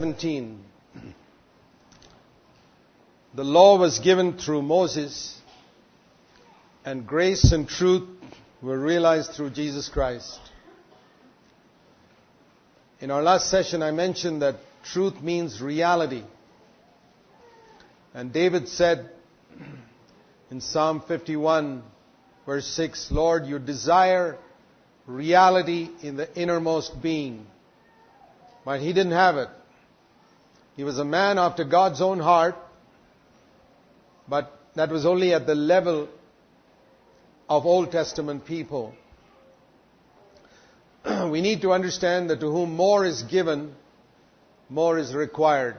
17. The law was given through Moses, and grace and truth were realized through Jesus Christ. In our last session, I mentioned that truth means reality. And David said in Psalm 51, verse 6, Lord, you desire reality in the innermost being. But he didn't have it. He was a man after God's own heart, but that was only at the level of Old Testament people. we need to understand that to whom more is given, more is required.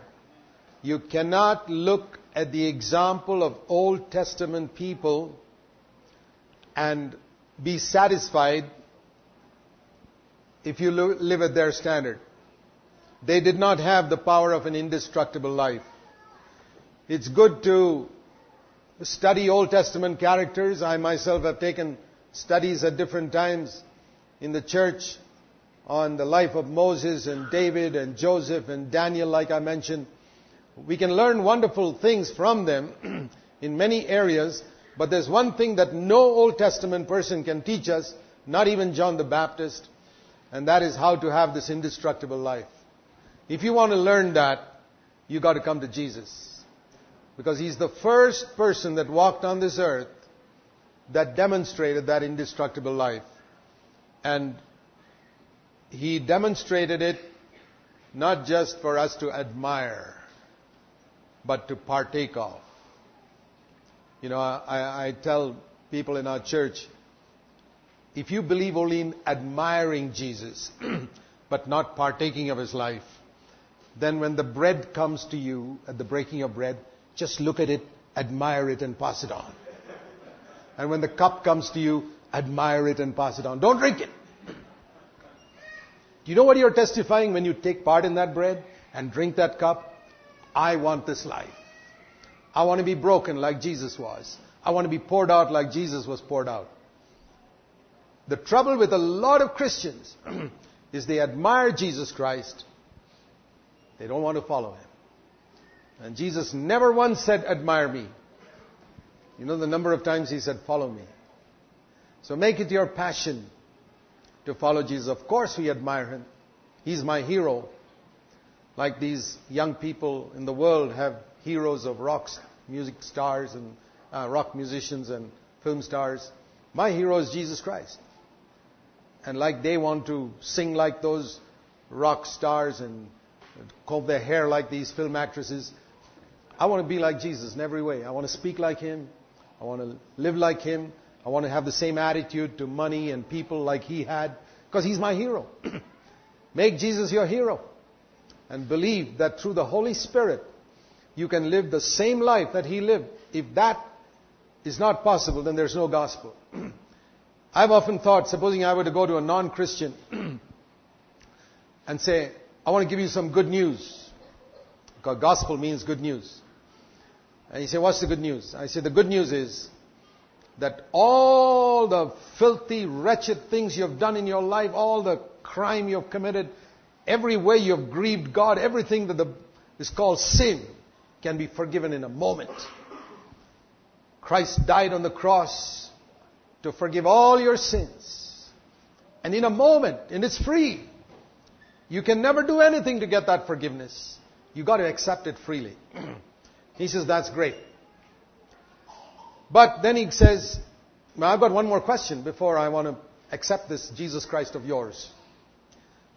You cannot look at the example of Old Testament people and be satisfied if you live at their standard. They did not have the power of an indestructible life. It's good to study Old Testament characters. I myself have taken studies at different times in the church on the life of Moses and David and Joseph and Daniel, like I mentioned. We can learn wonderful things from them in many areas, but there's one thing that no Old Testament person can teach us, not even John the Baptist, and that is how to have this indestructible life. If you want to learn that, you got to come to Jesus. Because he's the first person that walked on this earth that demonstrated that indestructible life. And he demonstrated it not just for us to admire, but to partake of. You know, I, I tell people in our church, if you believe only in admiring Jesus, but not partaking of his life, then when the bread comes to you at the breaking of bread, just look at it, admire it, and pass it on. And when the cup comes to you, admire it and pass it on. Don't drink it. Do you know what you're testifying when you take part in that bread and drink that cup? I want this life. I want to be broken like Jesus was. I want to be poured out like Jesus was poured out. The trouble with a lot of Christians is they admire Jesus Christ. They don't want to follow him. And Jesus never once said, admire me. You know the number of times he said, follow me. So make it your passion to follow Jesus. Of course we admire him. He's my hero. Like these young people in the world have heroes of rock music stars and uh, rock musicians and film stars. My hero is Jesus Christ. And like they want to sing like those rock stars and comb their hair like these film actresses, I want to be like Jesus in every way. I want to speak like Him. I want to live like Him. I want to have the same attitude to money and people like He had, because He's my hero. Make Jesus your hero. And believe that through the Holy Spirit, you can live the same life that He lived. If that is not possible, then there's no gospel. I've often thought, supposing I were to go to a non-Christian and say, I want to give you some good news. Because gospel means good news. And he said, What's the good news? I said, The good news is that all the filthy, wretched things you have done in your life, all the crime you have committed, every way you have grieved God, everything that the, is called sin can be forgiven in a moment. Christ died on the cross to forgive all your sins. And in a moment, and it's free. You can never do anything to get that forgiveness. You got to accept it freely. He says, that's great. But then he says, I've got one more question before I want to accept this Jesus Christ of yours.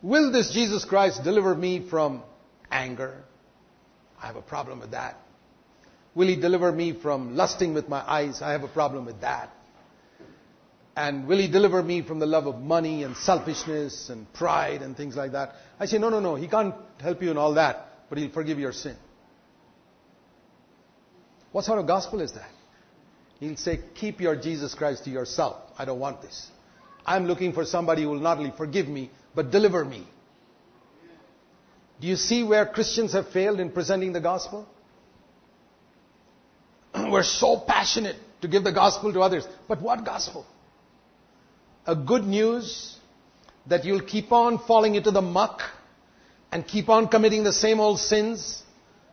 Will this Jesus Christ deliver me from anger? I have a problem with that. Will he deliver me from lusting with my eyes? I have a problem with that. And will he deliver me from the love of money and selfishness and pride and things like that? I say, no, no, no. He can't help you in all that, but he'll forgive your sin. What sort of gospel is that? He'll say, keep your Jesus Christ to yourself. I don't want this. I'm looking for somebody who will not only forgive me, but deliver me. Do you see where Christians have failed in presenting the gospel? We're so passionate to give the gospel to others. But what gospel? A good news that you'll keep on falling into the muck and keep on committing the same old sins,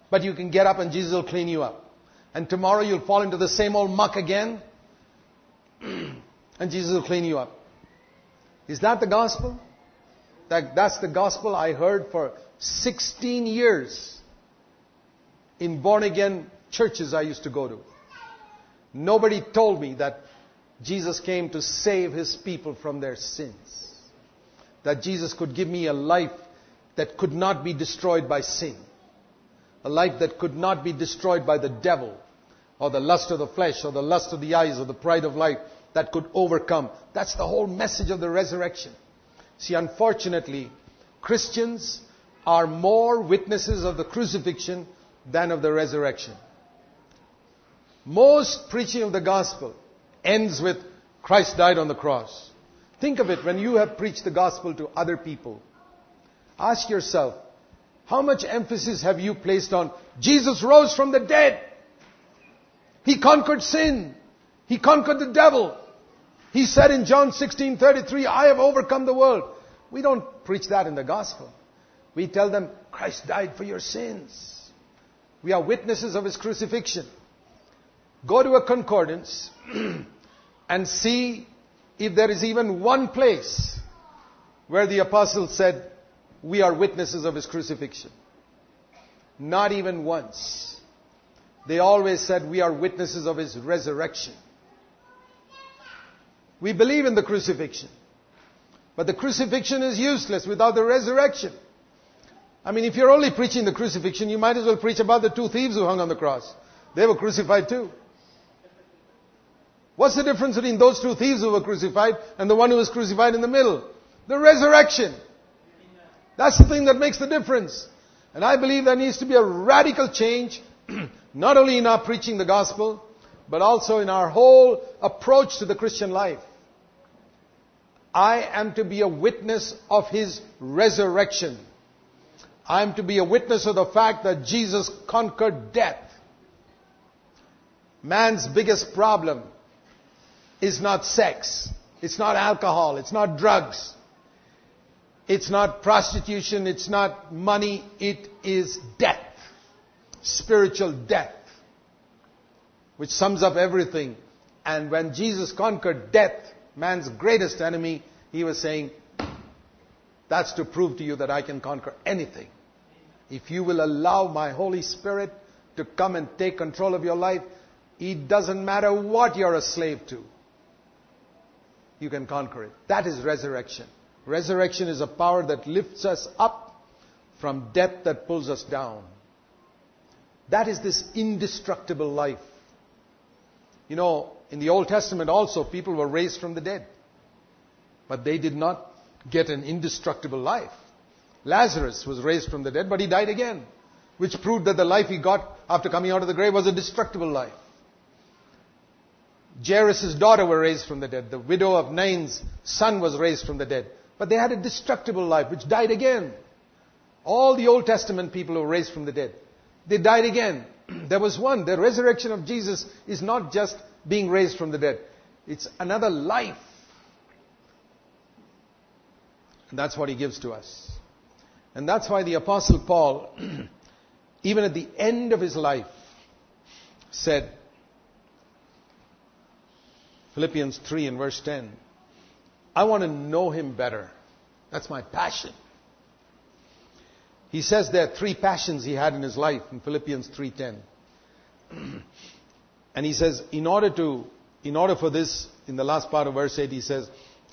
but you can get up and Jesus will clean you up. And tomorrow you'll fall into the same old muck again, and Jesus will clean you up. Is that the gospel? That, that's the gospel I heard for 16 years in born again churches I used to go to. Nobody told me that Jesus came to save his people from their sins. That Jesus could give me a life that could not be destroyed by sin. A life that could not be destroyed by the devil or the lust of the flesh or the lust of the eyes or the pride of life that could overcome. That's the whole message of the resurrection. See, unfortunately, Christians are more witnesses of the crucifixion than of the resurrection. Most preaching of the gospel ends with Christ died on the cross. Think of it when you have preached the gospel to other people. Ask yourself, how much emphasis have you placed on Jesus rose from the dead? He conquered sin. He conquered the devil. He said in John 16:33, I have overcome the world. We don't preach that in the gospel. We tell them Christ died for your sins. We are witnesses of his crucifixion. Go to a concordance and see if there is even one place where the apostle said, we are witnesses of his crucifixion. Not even once. They always said we are witnesses of his resurrection. We believe in the crucifixion. But the crucifixion is useless without the resurrection. I mean, if you're only preaching the crucifixion, you might as well preach about the two thieves who hung on the cross. They were crucified too. What's the difference between those two thieves who were crucified and the one who was crucified in the middle? The resurrection. That's the thing that makes the difference. And I believe there needs to be a radical change, not only in our preaching the gospel, but also in our whole approach to the Christian life. I am to be a witness of His resurrection. I am to be a witness of the fact that Jesus conquered death. Man's biggest problem is not sex. It's not alcohol. It's not drugs. It's not prostitution. It's not money. It is death. Spiritual death which sums up everything. And when Jesus conquered death, man's greatest enemy, he was saying, that's to prove to you that I can conquer anything. If you will allow my Holy Spirit to come and take control of your life, it doesn't matter what you're a slave to. You can conquer it. That is resurrection. Resurrection is a power that lifts us up from death that pulls us down. That is this indestructible life. You know, in the Old Testament also, people were raised from the dead. But they did not get an indestructible life. Lazarus was raised from the dead, but he died again, which proved that the life he got after coming out of the grave was a destructible life. Jairus' daughter was raised from the dead. The widow of Nain's son was raised from the dead. But they had a destructible life, which died again. All the Old Testament people were raised from the dead. They died again. there was one. The resurrection of Jesus is not just being raised from the dead. It's another life. And that's what he gives to us. And that's why the apostle Paul, even at the end of his life, said, Philippians 3 and verse 10, I want to know him better. That's my passion. He says there are three passions he had in his life in Philippians 3:10. and he says, in order to, in order for this, in the last part of verse 8, he says,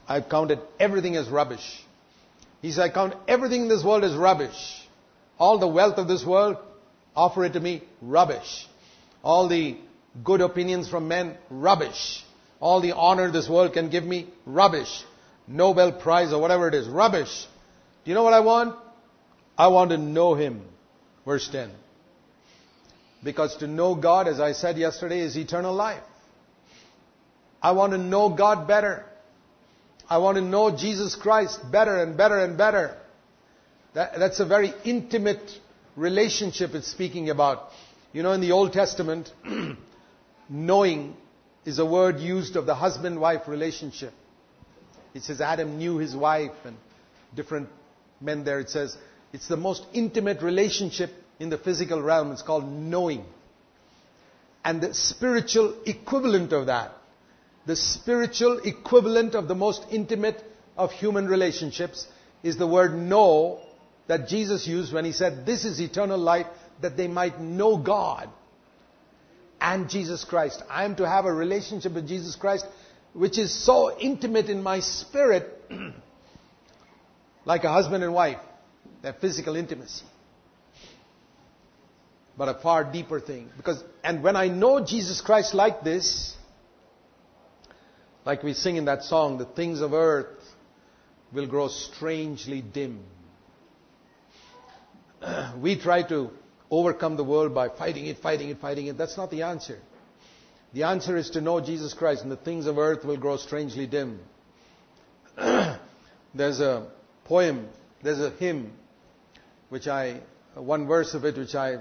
I've counted everything as rubbish. He says, I count everything in this world as rubbish. All the wealth of this world, offer it to me, rubbish. All the good opinions from men, rubbish. All the honor this world can give me, rubbish. Nobel Prize or whatever it is, rubbish. Do you know what I want? I want to know Him. Verse 10. Because to know God, as I said yesterday, is eternal life. I want to know God better. I want to know Jesus Christ better and better and better. That, that's a very intimate relationship it's speaking about. You know, in the Old Testament, knowing is a word used of the husband-wife relationship. It says Adam knew his wife and different men there. It says It's the most intimate relationship in the physical realm. It's called knowing. And the spiritual equivalent of that, the spiritual equivalent of the most intimate of human relationships is the word know that Jesus used when he said, This is eternal life, that they might know God and Jesus Christ. I am to have a relationship with Jesus Christ which is so intimate in my spirit, like a husband and wife, that physical intimacy. But a far deeper thing. Because, and when I know Jesus Christ like this, like we sing in that song, the things of earth will grow strangely dim. We try to overcome the world by fighting it, fighting it, fighting it. That's not the answer. The answer is to know Jesus Christ, and the things of earth will grow strangely dim. there's a poem, there's a hymn, which I, one verse of it, which I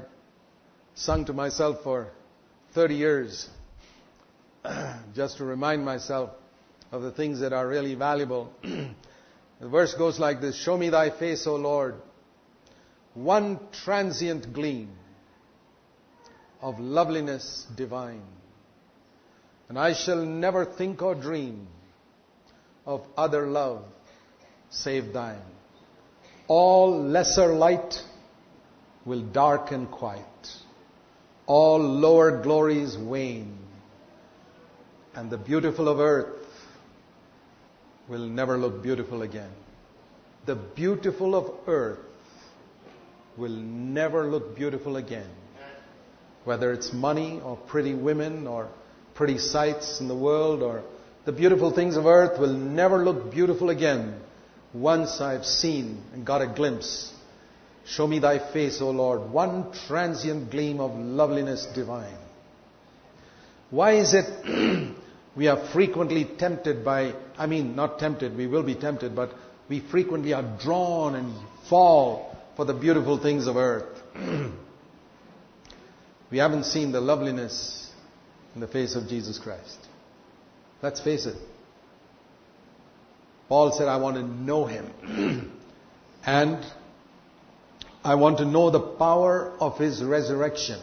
sung to myself for 30 years, just to remind myself of the things that are really valuable. the verse goes like this Show me thy face, O Lord, one transient gleam of loveliness divine and I shall never think or dream of other love save thine. All lesser light will darken quite. All lower glories wane. And the beautiful of earth will never look beautiful again. The beautiful of earth will never look beautiful again. Whether it's money or pretty women or pretty sights in the world or the beautiful things of earth will never look beautiful again once I've seen and got a glimpse. Show me thy face, O Lord, one transient gleam of loveliness divine. Why is it we are frequently tempted by, I mean, not tempted, we will be tempted, but we frequently are drawn and fall for the beautiful things of earth. we haven't seen the loveliness in the face of Jesus Christ. Let's face it. Paul said, I want to know him. and I want to know the power of his resurrection.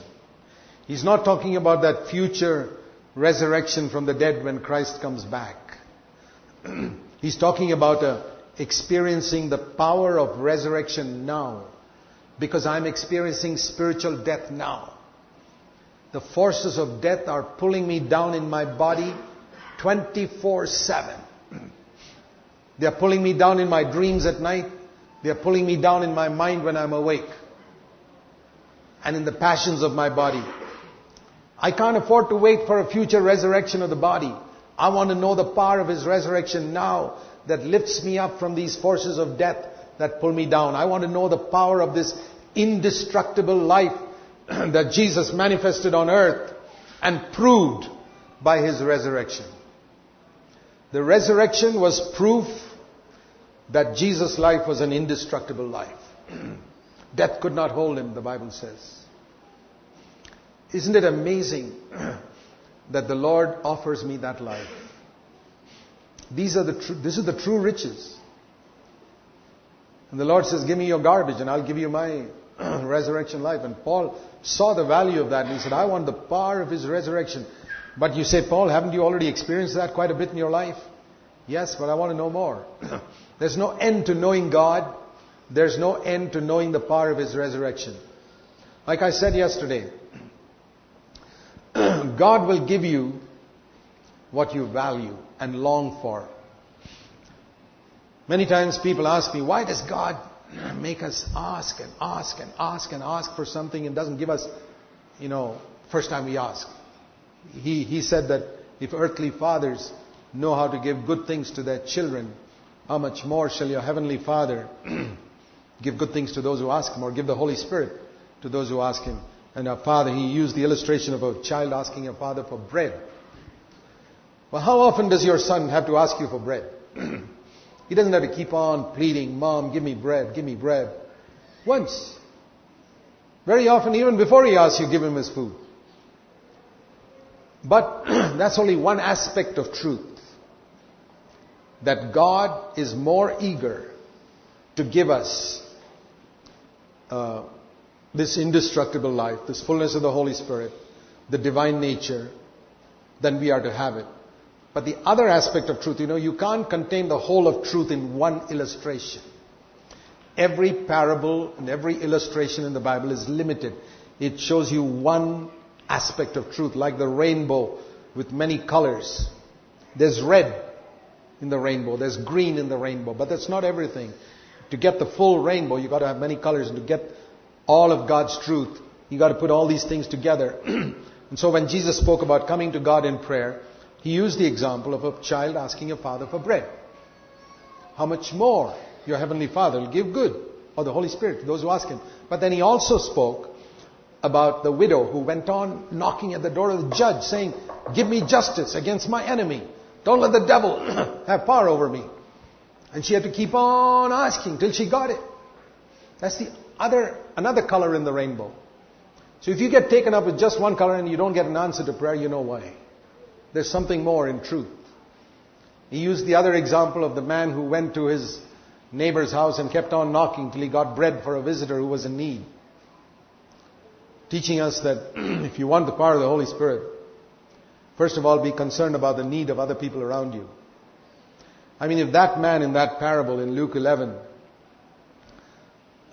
He's not talking about that future resurrection from the dead when Christ comes back. He's talking about uh, experiencing the power of resurrection now. Because I'm experiencing spiritual death now. The forces of death are pulling me down in my body 24 7. They are pulling me down in my dreams at night. They are pulling me down in my mind when I'm awake. And in the passions of my body. I can't afford to wait for a future resurrection of the body. I want to know the power of His resurrection now that lifts me up from these forces of death that pull me down. I want to know the power of this indestructible life that Jesus manifested on earth and proved by his resurrection. The resurrection was proof that Jesus' life was an indestructible life. Death could not hold him, the Bible says. Isn't it amazing that the Lord offers me that life? These are the tr- this is the true riches. And the Lord says, Give me your garbage and I'll give you my resurrection life. And Paul saw the value of that and he said, I want the power of his resurrection. But you say, Paul, haven't you already experienced that quite a bit in your life? Yes, but I want to know more. There's no end to knowing God. There's no end to knowing the power of his resurrection. Like I said yesterday, God will give you what you value and long for. Many times people ask me, why does God make us ask and ask and ask and ask for something and doesn't give us, you know, first time we ask. He, he said that if earthly fathers know how to give good things to their children, how much more shall your heavenly Father give good things to those who ask Him or give the Holy Spirit to those who ask Him? And our Father, He used the illustration of a child asking a father for bread. Well, how often does your son have to ask you for bread? He doesn't have to keep on pleading, Mom, give me bread, give me bread. Once. Very often, even before he asks you, give him his food. But that's only one aspect of truth. That God is more eager to give us uh, this indestructible life, this fullness of the Holy Spirit, the divine nature, than we are to have it. But the other aspect of truth, you know, you can't contain the whole of truth in one illustration. Every parable and every illustration in the Bible is limited. It shows you one aspect of truth, like the rainbow with many colors. There's red in the rainbow, there's green in the rainbow, but that's not everything. To get the full rainbow, you've got to have many colors. And to get all of God's truth, you've got to put all these things together. and so when Jesus spoke about coming to God in prayer, he used the example of a child asking a father for bread. How much more your heavenly Father will give good, or the Holy Spirit to those who ask him. But then he also spoke about the widow who went on knocking at the door of the judge saying, Give me justice against my enemy. Don't let the devil have power over me. And she had to keep on asking till she got it. That's the other, another color in the rainbow. So if you get taken up with just one color and you don't get an answer to prayer, you know why. There's something more in truth. He used the other example of the man who went to his neighbor's house and kept on knocking till he got bread for a visitor who was in need. Teaching us that if you want the power of the Holy Spirit, first of all be concerned about the need of other people around you. I mean, if that man in that parable in Luke 11,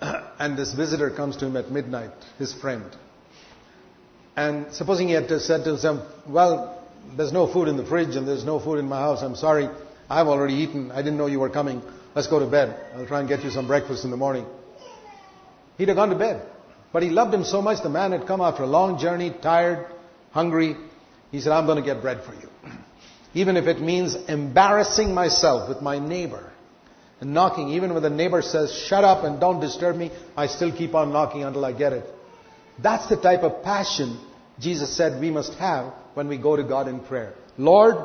and this visitor comes to him at midnight, his friend, and supposing he had said to himself, well, there's no food in the fridge and there's no food in my house, I'm sorry, I've already eaten, I didn't know you were coming, let's go to bed, I'll try and get you some breakfast in the morning. He'd have gone to bed. But he loved him so much, the man had come after a long journey, tired, hungry. He said, I'm going to get bread for you even if it means embarrassing myself with my neighbor and knocking, even when the neighbor says, shut up and don't disturb me, I still keep on knocking until I get it. That's the type of passion Jesus said we must have when we go to God in prayer. Lord,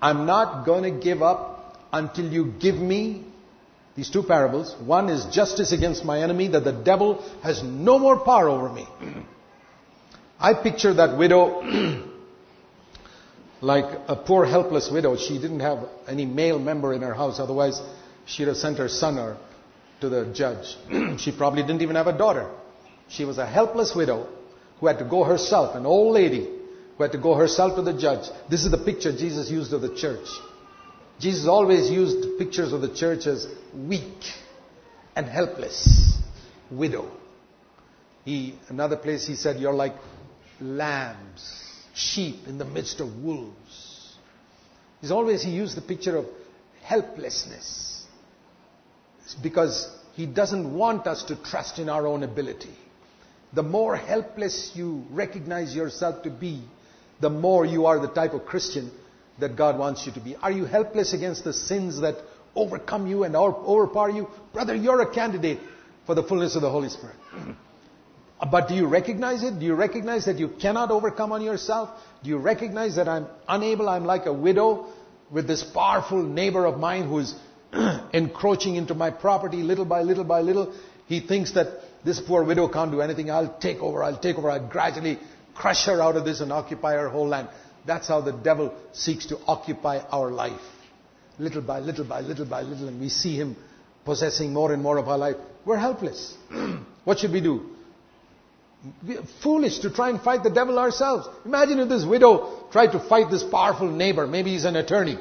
I'm not going to give up until you give me these two parables. One is justice against my enemy, that the devil has no more power over me. I picture that widow like a poor helpless widow. She didn't have any male member in her house, otherwise she'd have sent her son or to the judge. she probably didn't even have a daughter. She was a helpless widow who had to go herself, an old lady who had to go herself to the judge. This is the picture Jesus used of the church. Jesus always used pictures of the church as weak and helpless widow. He, another place he said, you're like lambs sheep in the midst of wolves. He's always, he used the picture of helplessness. It's because he doesn't want us to trust in our own ability. The more helpless you recognize yourself to be, the more you are the type of Christian that God wants you to be. Are you helpless against the sins that overcome you and overpower you? Brother, you're a candidate for the fullness of the Holy Spirit. But do you recognize it? Do you recognize that you cannot overcome on yourself? Do you recognize that I'm unable? I'm like a widow with this powerful neighbor of mine who is encroaching into my property little by little by little. He thinks that this poor widow can't do anything. I'll take over. I'll take over. I'll gradually crush her out of this and occupy her whole land. That's how the devil seeks to occupy our life. Little by little by little by little. And we see him possessing more and more of our life. We're helpless. what should we do? We're foolish to try and fight the devil ourselves. Imagine if this widow tried to fight this powerful neighbor. Maybe he's an attorney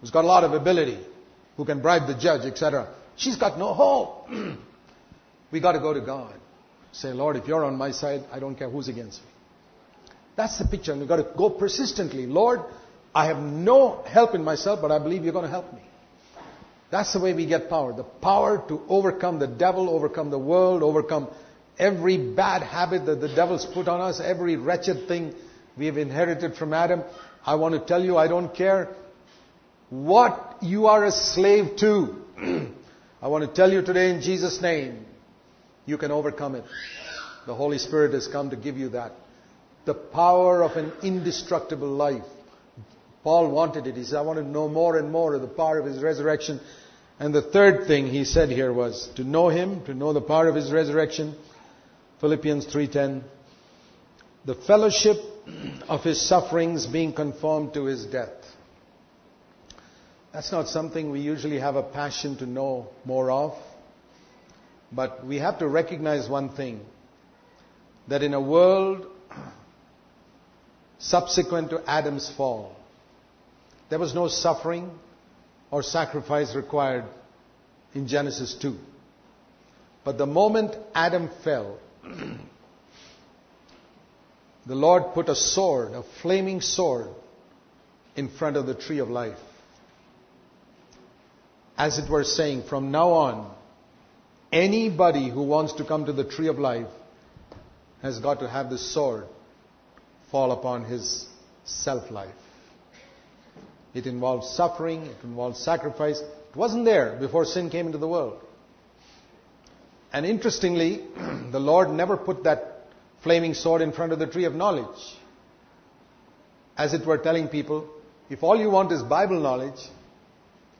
who's got a lot of ability, who can bribe the judge, etc. She's got no hope. we got to go to God. Say, Lord, if you're on my side, I don't care who's against me. That's the picture. And we've got to go persistently. Lord, I have no help in myself, but I believe you're going to help me. That's the way we get power. The power to overcome the devil, overcome the world, overcome every bad habit that the devil's put on us, every wretched thing we have inherited from Adam. I want to tell you, I don't care what you are a slave to. I want to tell you today in Jesus' name, you can overcome it. The Holy Spirit has come to give you that. The power of an indestructible life. Paul wanted it. He said, I want to know more and more of the power of his resurrection. And the third thing he said here was to know him, to know the power of his resurrection, Philippians 3:10 the fellowship of his sufferings being conformed to his death. That's not something we usually have a passion to know more of. But we have to recognize one thing that in a world subsequent to Adam's fall, there was no suffering or sacrifice required in Genesis 2. But the moment Adam fell, the Lord put a sword, a flaming sword, in front of the tree of life. As it were saying, from now on, anybody who wants to come to the tree of life has got to have the sword fall upon his self life. It involves suffering, it involves sacrifice. It wasn't there before sin came into the world. And interestingly, the Lord never put that flaming sword in front of the tree of knowledge. As it were telling people, if all you want is Bible knowledge,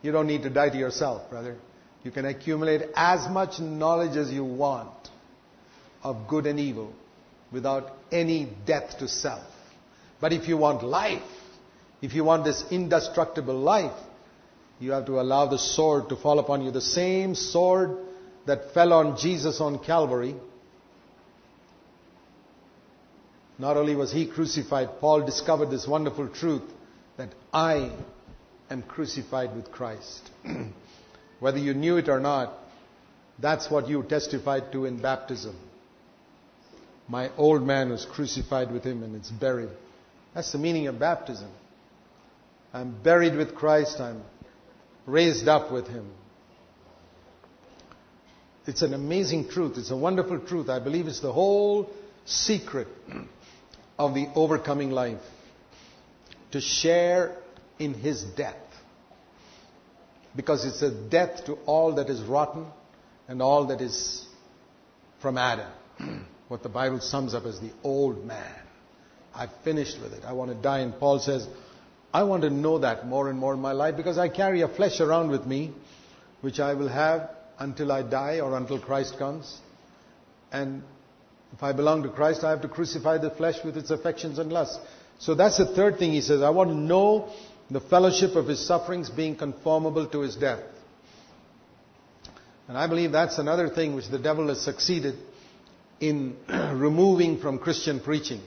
you don't need to die to yourself, brother. You can accumulate as much knowledge as you want of good and evil without any death to self. But if you want life, if you want this indestructible life, you have to allow the sword to fall upon you. The same sword that fell on Jesus on Calvary. Not only was he crucified, Paul discovered this wonderful truth that I am crucified with Christ. Whether you knew it or not, that's what you testified to in baptism. My old man was crucified with him and it's buried. That's the meaning of baptism. I'm buried with Christ, I'm raised up with him. It's an amazing truth. It's a wonderful truth. I believe it's the whole secret of the overcoming life. To share in his death. Because it's a death to all that is rotten and all that is from Adam. what the Bible sums up as the old man. I've finished with it. I want to die. And Paul says, I want to know that more and more in my life because I carry a flesh around with me, which I will have until I die or until Christ comes. And if I belong to Christ, I have to crucify the flesh with its affections and lusts. So that's the third thing he says. I want to know the fellowship of his sufferings being conformable to his death. And I believe that's another thing which the devil has succeeded in removing from Christian preaching.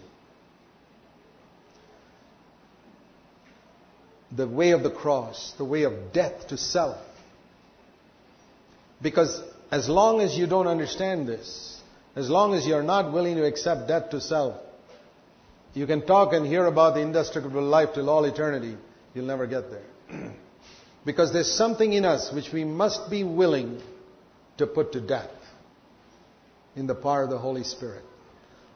The way of the cross, the way of death to self. Because as long as you don't understand this, as long as you're not willing to accept death to self, you can talk and hear about the indestructible life till all eternity. You'll never get there. because there's something in us which we must be willing to put to death in the power of the Holy Spirit.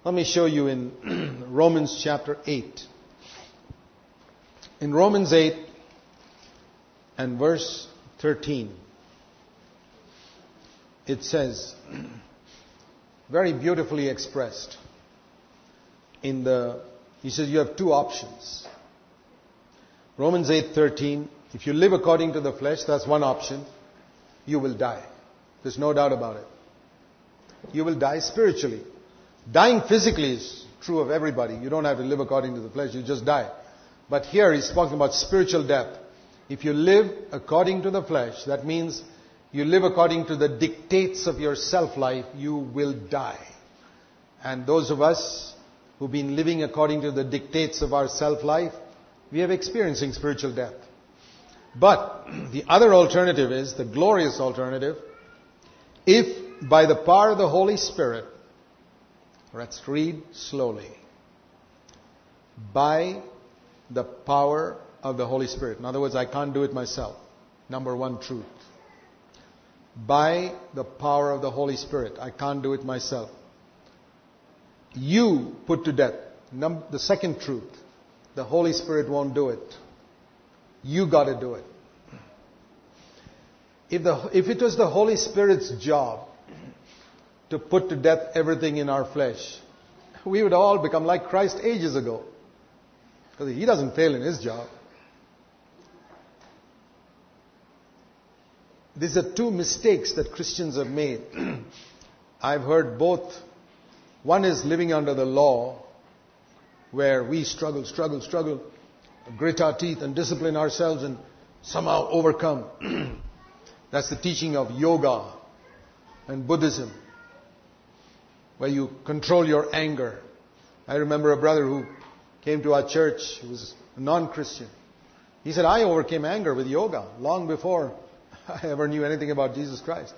Let me show you in Romans chapter 8. In Romans 8 and verse 13 it says, very beautifully expressed in the he says you have two options romans 8:13 if you live according to the flesh that's one option you will die. There's no doubt about it. You will die spiritually. Dying physically is true of everybody. You don't have to live according to the flesh you just die. But here he's talking about spiritual death. If you live according to the flesh that means you live according to the dictates of your self life, you will die. And those of us who've been living according to the dictates of our self life, we are experiencing spiritual death. But the other alternative is, the glorious alternative, if by the power of the Holy Spirit, let's read slowly, by the power of the Holy Spirit. In other words, I can't do it myself. Number one truth by the power of the Holy Spirit. I can't do it myself. You put to death. Num- the second truth. The Holy Spirit won't do it. You gotta do it. If, the, if it was the Holy Spirit's job to put to death everything in our flesh, we would all become like Christ ages ago. Because he doesn't fail in his job. These are two mistakes that Christians have made. I've heard both. One is living under the law, where we struggle, struggle, struggle, grit our teeth and discipline ourselves and somehow overcome. That's the teaching of yoga. and Buddhism, where you control your anger. I remember a brother who came to our church, who was a non-Christian. He said, I overcame anger with yoga long before I ever knew anything about Jesus Christ.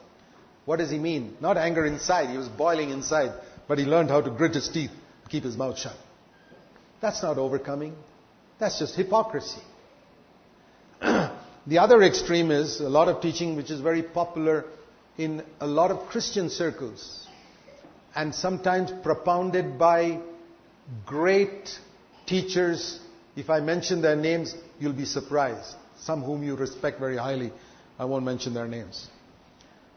What does he mean? Not anger inside, he was boiling inside, but he learned how to grit his teeth, keep his mouth shut. That's not overcoming. That's just hypocrisy. the other extreme is a lot of teaching which is very popular in a lot of Christian circles and sometimes propounded by great teachers. If I mention their names, you'll be surprised. Some whom you respect very highly, I won't mention their names.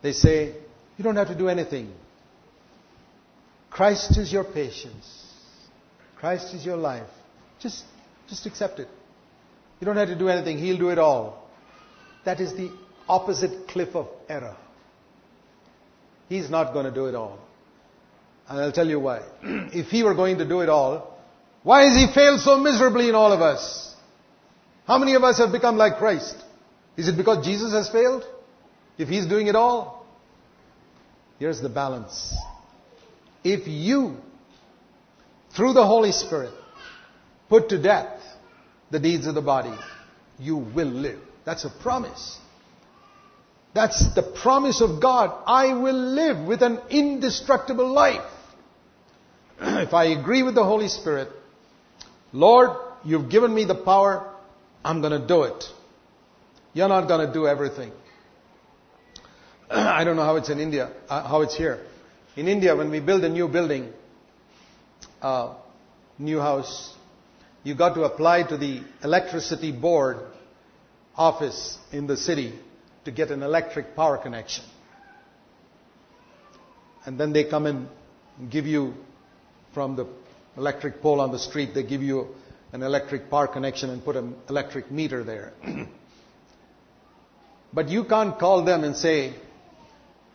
They say, you don't have to do anything. Christ is your patience. Christ is your life. Just, just accept it. You don't have to do anything. He'll do it all. That is the opposite cliff of error. He's not going to do it all. And I'll tell you why. if he were going to do it all, why has he failed so miserably in all of us? How many of us have become like Christ? Is it because Jesus has failed? If he's doing it all? Here's the balance. If you, through the Holy Spirit, put to death the deeds of the body, you will live. That's a promise. That's the promise of God. I will live with an indestructible life. if I agree with the Holy Spirit, Lord, you've given me the power, I'm going to do it. You're not going to do everything. I don't know how it's in India, uh, how it's here. In India, when we build a new building, uh, new house, you got to apply to the electricity board office in the city to get an electric power connection. And then they come and give you from the electric pole on the street, they give you an electric power connection and put an electric meter there. but you can't call them and say,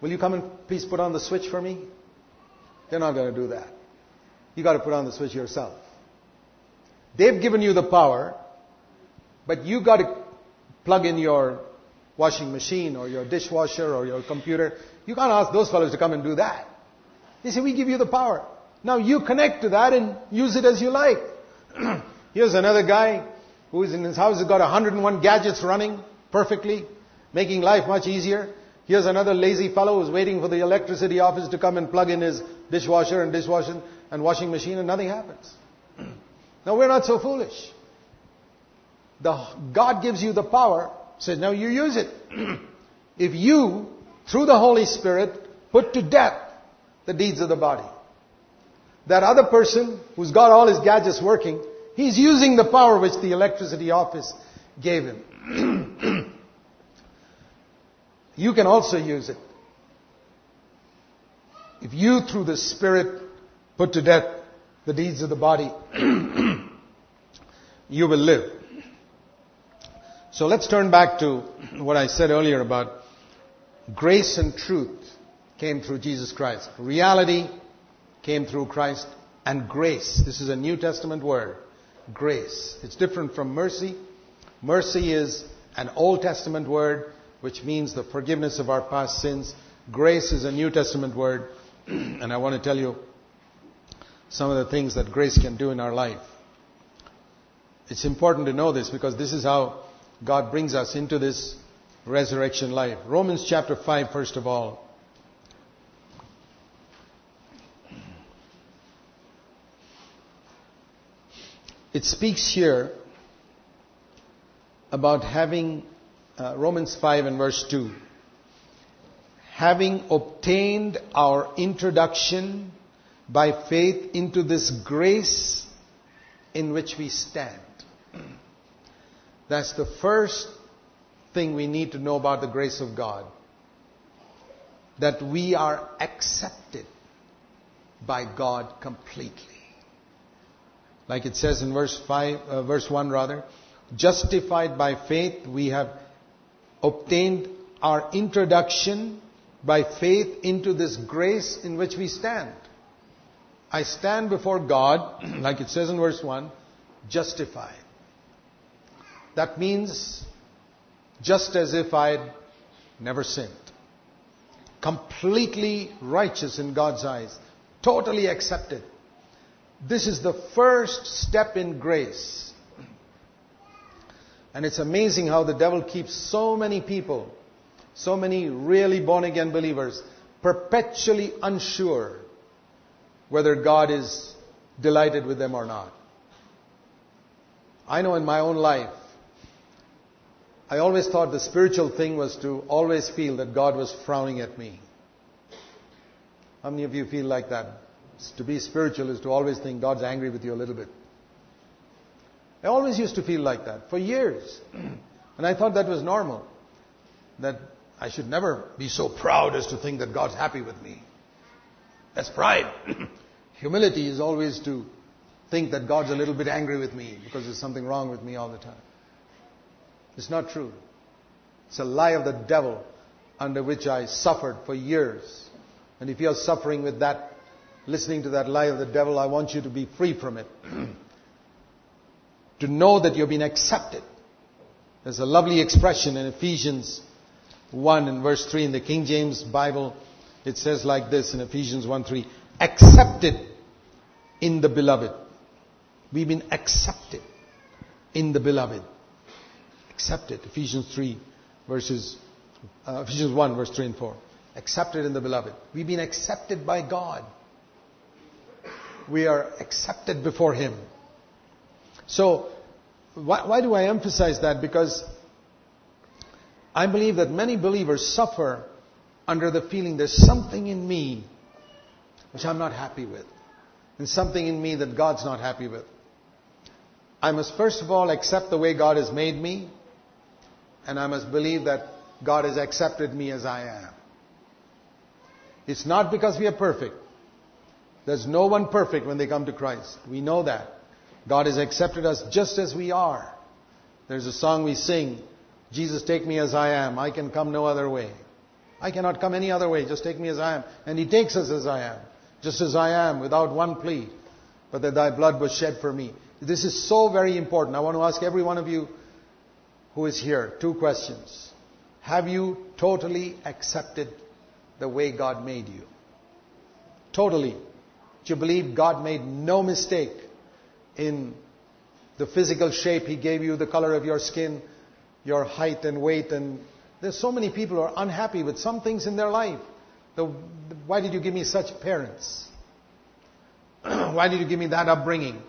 Will you come and please put on the switch for me? They're not going to do that. You got to put on the switch yourself. They've given you the power, but you got to plug in your washing machine or your dishwasher or your computer. You can't ask those fellows to come and do that. They say, we give you the power. Now you connect to that and use it as you like. Here's another guy who is in his house, has got 101 gadgets running perfectly, making life much easier. Here's another lazy fellow who's waiting for the electricity office to come and plug in his dishwasher and dishwashing and washing machine and nothing happens. now we're not so foolish. The, God gives you the power, says now you use it. if you, through the Holy Spirit, put to death the deeds of the body. That other person who's got all his gadgets working, he's using the power which the electricity office gave him. you can also use it. If you, through the Spirit, put to death the deeds of the body, you will live. So let's turn back to what I said earlier about grace and truth came through Jesus Christ. Reality came through Christ and grace. This is a New Testament word. Grace. It's different from mercy. Mercy is an Old Testament word which means the forgiveness of our past sins. Grace is a New Testament word and I want to tell you some of the things that grace can do in our life. It's important to know this because this is how God brings us into this resurrection life. Romans chapter 5, first of all. It speaks here about having, uh, Romans 5 and verse 2, having obtained our introduction by faith into this grace in which we stand. That's the first thing we need to know about the grace of God. That we are accepted by God completely. Like it says in verse 5, uh, verse 1 rather, justified by faith, we have obtained our introduction by faith into this grace in which we stand. I stand before God, like it says in verse 1, justified. That means just as if I'd never sinned. completely righteous in God's eyes, totally accepted. This is the first step in grace. And it's amazing how the devil keeps so many people, so many really born again believers, perpetually unsure whether God is delighted with them or not. I know in my own life, I always thought the spiritual thing was to always feel that God was frowning at me. How many of you feel like that? To be spiritual is to always think God's angry with you a little bit. I always used to feel like that for years. And I thought that was normal. That I should never be so proud as to think that God's happy with me. That's pride. Humility is always to think that God's a little bit angry with me because there's something wrong with me all the time. It's not true. It's a lie of the devil under which I suffered for years. And if you're suffering with that, listening to that lie of the devil, I want you to be free from it. to know that you've been accepted. There's a lovely expression in Ephesians 1 and verse 3 in the King James Bible. It says like this in Ephesians 1 3 accepted in the beloved. We've been accepted in the beloved. Accepted. Ephesians 3 verses, uh, Ephesians 1 verse 3 and 4. Accepted in the beloved. We've been accepted by God. We are accepted before Him. So, why, why do I emphasize that? Because I believe that many believers suffer under the feeling there's something in me which I'm not happy with, and something in me that God's not happy with. I must first of all accept the way God has made me, and I must believe that God has accepted me as I am. It's not because we are perfect. There's no one perfect when they come to Christ. We know that. God has accepted us just as we are. There's a song we sing, Jesus take me as I am. I can come no other way. I cannot come any other way. Just take me as I am. And He takes us as I am. Just as I am, without one plea. But that thy blood was shed for me. This is so very important. I want to ask every one of you who is here two questions. Have you totally accepted the way God made you? Totally. Do you believe God made no mistake in the physical shape He gave you, the color of your skin, your height and weight. And there's so many people who are unhappy with some things in their life. The, why did you give me such parents? why did you give me that upbringing?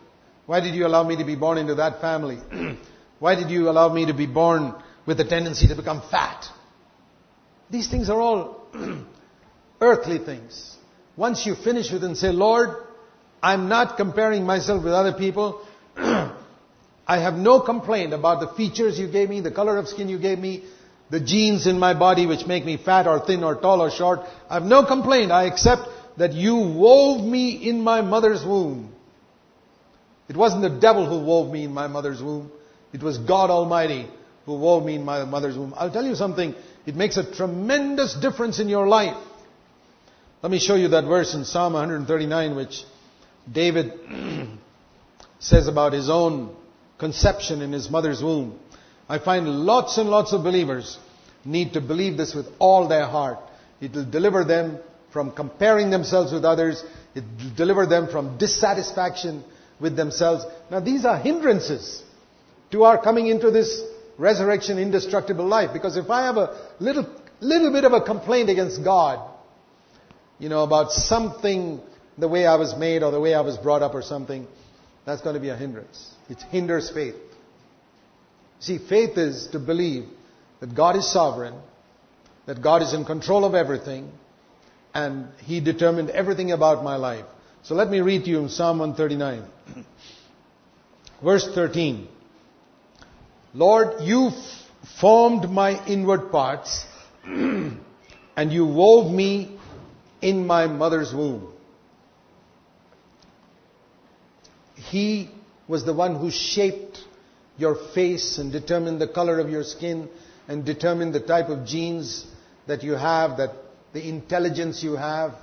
Why did you allow me to be born into that family? why did you allow me to be born with a tendency to become fat? These things are all earthly things. Once you finish with it and say, Lord, I'm not comparing myself with other people. I have no complaint about the features you gave me, the color of skin you gave me, the genes in my body which make me fat or thin or tall or short. I have no complaint. I accept that you wove me in my mother's womb. It wasn't the devil who wove me in my mother's womb. It was God Almighty who wove me in my mother's womb. I'll tell you something. It makes a tremendous difference in your life. Let me show you that verse in Psalm 139 which David says about his own conception in his mother's womb. I find lots and lots of believers need to believe this with all their heart. It will deliver them from comparing themselves with others. It will deliver them from dissatisfaction with themselves. Now these are hindrances to our coming into this resurrection indestructible life. Because if I have a little, little bit of a complaint against God, you know, about something the way I was made or the way I was brought up or something, that's going to be a hindrance. It hinders faith. See, faith is to believe that God is sovereign, that God is in control of everything, and He determined everything about my life. So let me read to you Psalm 139. Verse 13. Lord, you formed my inward parts, and you wove me in my mother's womb. He was the one who shaped your face and determined the color of your skin and determined the type of genes that you have, that the intelligence you have,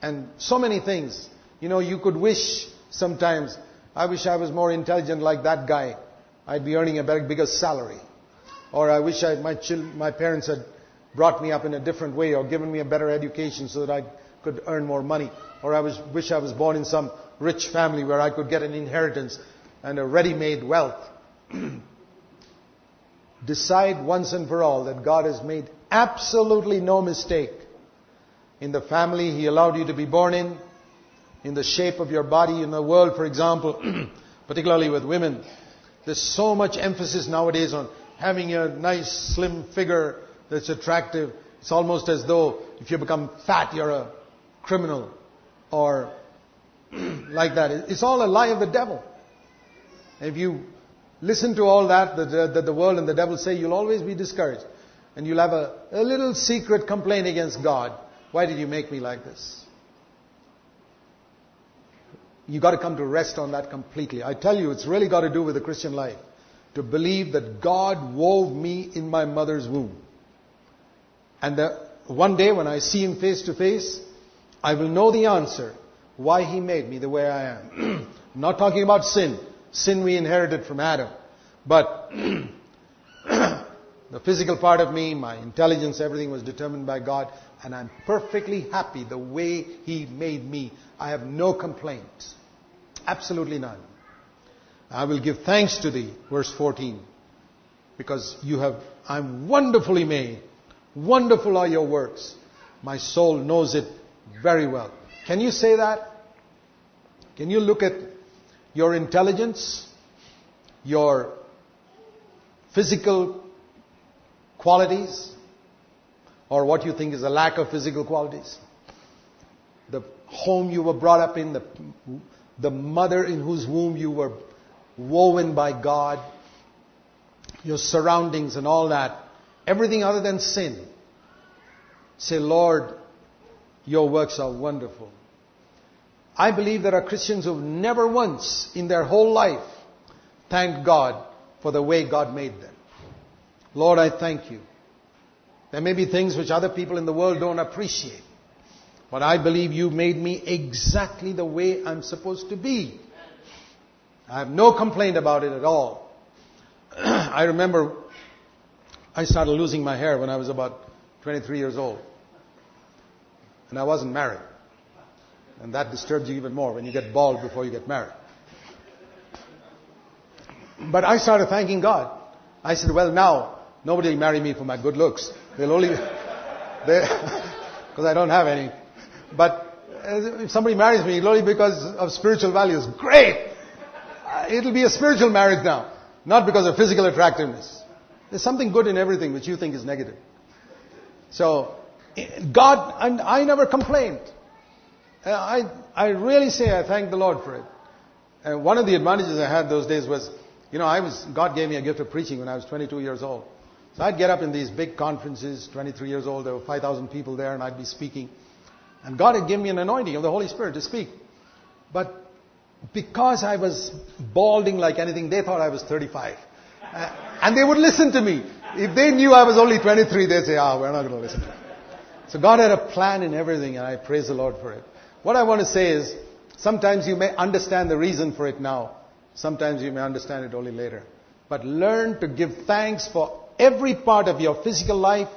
and so many things. You know, you could wish sometimes, I wish I was more intelligent like that guy. I'd be earning a bigger salary. Or I wish I, my, my parents had brought me up in a different way or given me a better education so that I could earn more money. Or I was, wish I was born in some rich family where I could get an inheritance and a ready-made wealth. Decide once and for all that God has made absolutely no mistake in the family He allowed you to be born in, in the shape of your body, in the world, for example, particularly with women. There's so much emphasis nowadays on having a nice slim figure that's attractive. It's almost as though if you become fat, you're a criminal or like that. It's all a lie of the devil. If you listen to all that that, uh, that the world and the devil say, you'll always be discouraged. And you'll have a, a little secret complaint against God. Why did you make me like this? You've got to come to rest on that completely. I tell you, it's really got to do with the Christian life. To believe that God wove me in my mother's womb. And that one day when I see Him face to face, I will know the answer why He made me the way I am. Not talking about sin. Sin we inherited from Adam. But the physical part of me, my intelligence, everything was determined by God. And I'm perfectly happy the way He made me. I have no complaint. Absolutely none. I will give thanks to Thee, verse 14, because you have, I'm wonderfully made. Wonderful are your works. My soul knows it very well. Can you say that? Can you look at your intelligence, your physical qualities, or what you think is a lack of physical qualities? The home you were brought up in, the, the mother in whose womb you were woven by God, your surroundings and all that, everything other than sin. Say, Lord, your works are wonderful. I believe there are Christians who've never once in their whole life thanked God for the way God made them. Lord, I thank you. There may be things which other people in the world don't appreciate. But I believe you made me exactly the way I'm supposed to be. I have no complaint about it at all. I remember I started losing my hair when I was about 23 years old. And I wasn't married. And that disturbs you even more when you get bald before you get married. But I started thanking God. I said, well now, nobody will marry me for my good looks. They'll only, because I don't have any. But if somebody marries me, it'll only because of spiritual values. Great! Uh, it'll be a spiritual marriage now. Not because of physical attractiveness. There's something good in everything which you think is negative. So, God, and I never complained. Uh, I, I really say I thank the Lord for it. And one of the advantages I had those days was, you know, I was, God gave me a gift of preaching when I was 22 years old. So I'd get up in these big conferences, 23 years old, there were 5,000 people there and I'd be speaking. And God had given me an anointing of the Holy Spirit to speak. But because I was balding like anything, they thought I was 35. Uh, and they would listen to me. If they knew I was only 23, they'd say, ah, oh, we're not going to listen to you. So God had a plan in everything and I praise the Lord for it. What I want to say is, sometimes you may understand the reason for it now. Sometimes you may understand it only later. But learn to give thanks for every part of your physical life,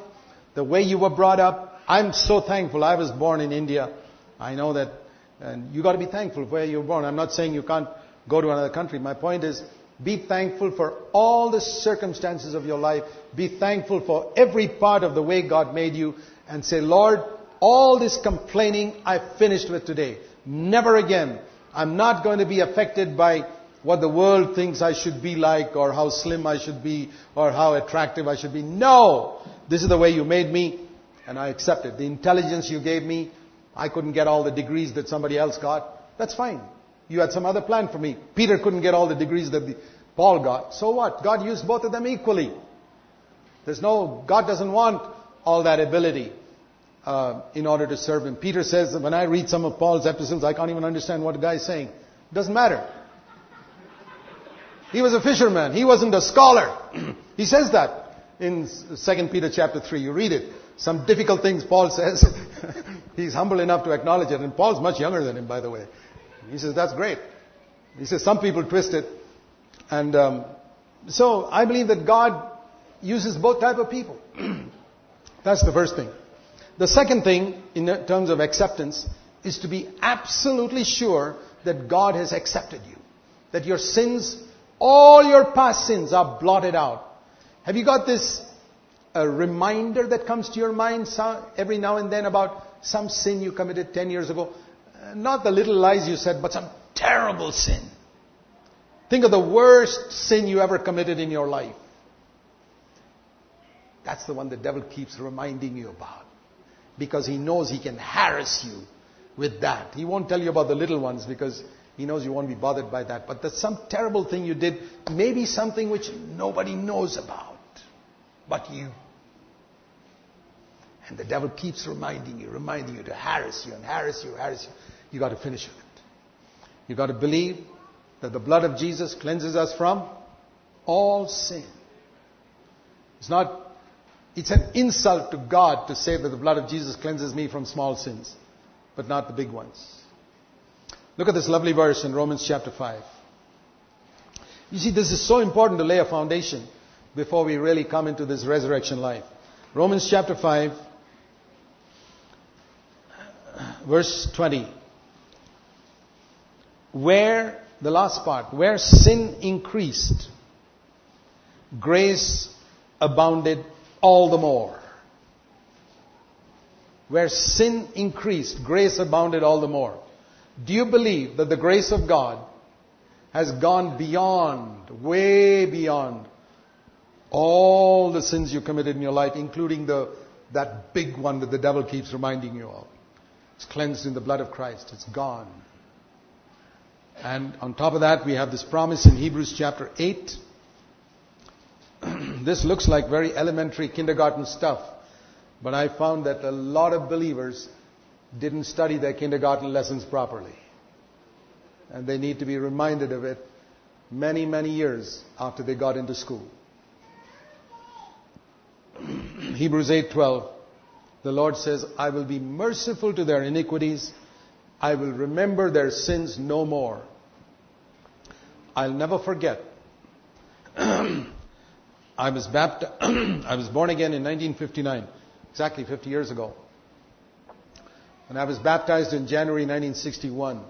the way you were brought up. I'm so thankful. I was born in India. I know that, and you got to be thankful where you were born. I'm not saying you can't go to another country. My point is, be thankful for all the circumstances of your life. Be thankful for every part of the way God made you and say, Lord, all this complaining I finished with today. Never again. I'm not going to be affected by what the world thinks I should be like or how slim I should be or how attractive I should be. No! This is the way you made me and I accept it. The intelligence you gave me, I couldn't get all the degrees that somebody else got. That's fine. You had some other plan for me. Peter couldn't get all the degrees that the, Paul got. So what? God used both of them equally. There's no, God doesn't want all that ability uh, in order to serve Him. Peter says when I read some of Paul's epistles, I can't even understand what the guy is saying. Doesn't matter. He was a fisherman. He wasn't a scholar. he says that in 2 Peter chapter 3. You read it. Some difficult things Paul says. He's humble enough to acknowledge it. And Paul's much younger than him, by the way. He says, that's great. He says, some people twist it. And um, so I believe that God uses both type of people. That's the first thing. The second thing, in terms of acceptance, is to be absolutely sure that God has accepted you. That your sins, all your past sins are blotted out. Have you got this a reminder that comes to your mind every now and then about some sin you committed 10 years ago? Uh, not the little lies you said, but some terrible sin. Think of the worst sin you ever committed in your life. That's the one the devil keeps reminding you about. Because he knows he can harass you with that. He won't tell you about the little ones because he knows you won't be bothered by that. But there's some terrible thing you did, maybe something which nobody knows about but you. And the devil keeps reminding you, reminding you to harass you and harass you, harass you. You got to finish with it. You got to believe that the blood of Jesus cleanses us from all sin. It's not, it's an insult to God to say that the blood of Jesus cleanses me from small sins, but not the big ones. Look at this lovely verse in Romans chapter 5. You see, this is so important to lay a foundation before we really come into this resurrection life. Romans chapter 5, verse 20. Where, the last part, where sin increased, grace abounded all the more. Where sin increased, grace abounded all the more. Do you believe that the grace of God has gone beyond, way beyond all the sins you committed in your life, including the, that big one that the devil keeps reminding you of. It's cleansed in the blood of Christ. It's gone. And on top of that, we have this promise in Hebrews chapter 8. This looks like very elementary kindergarten stuff, but I found that a lot of believers didn't study their kindergarten lessons properly. And they need to be reminded of it many, many years after they got into school. Hebrews 8:12 the Lord says I will be merciful to their iniquities I will remember their sins no more I'll never forget I was I was born again in 1959 exactly 50 years ago and I was baptized in January 1961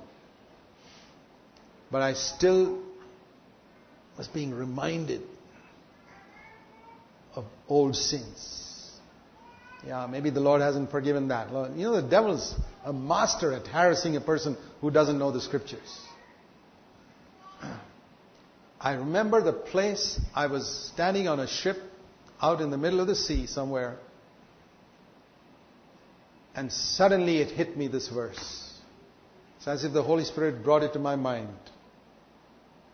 but I still was being reminded of old sins. Yeah, maybe the Lord hasn't forgiven that. You know, the devil's a master at harassing a person who doesn't know the scriptures. I remember the place I was standing on a ship out in the middle of the sea somewhere, and suddenly it hit me this verse. It's as if the Holy Spirit brought it to my mind.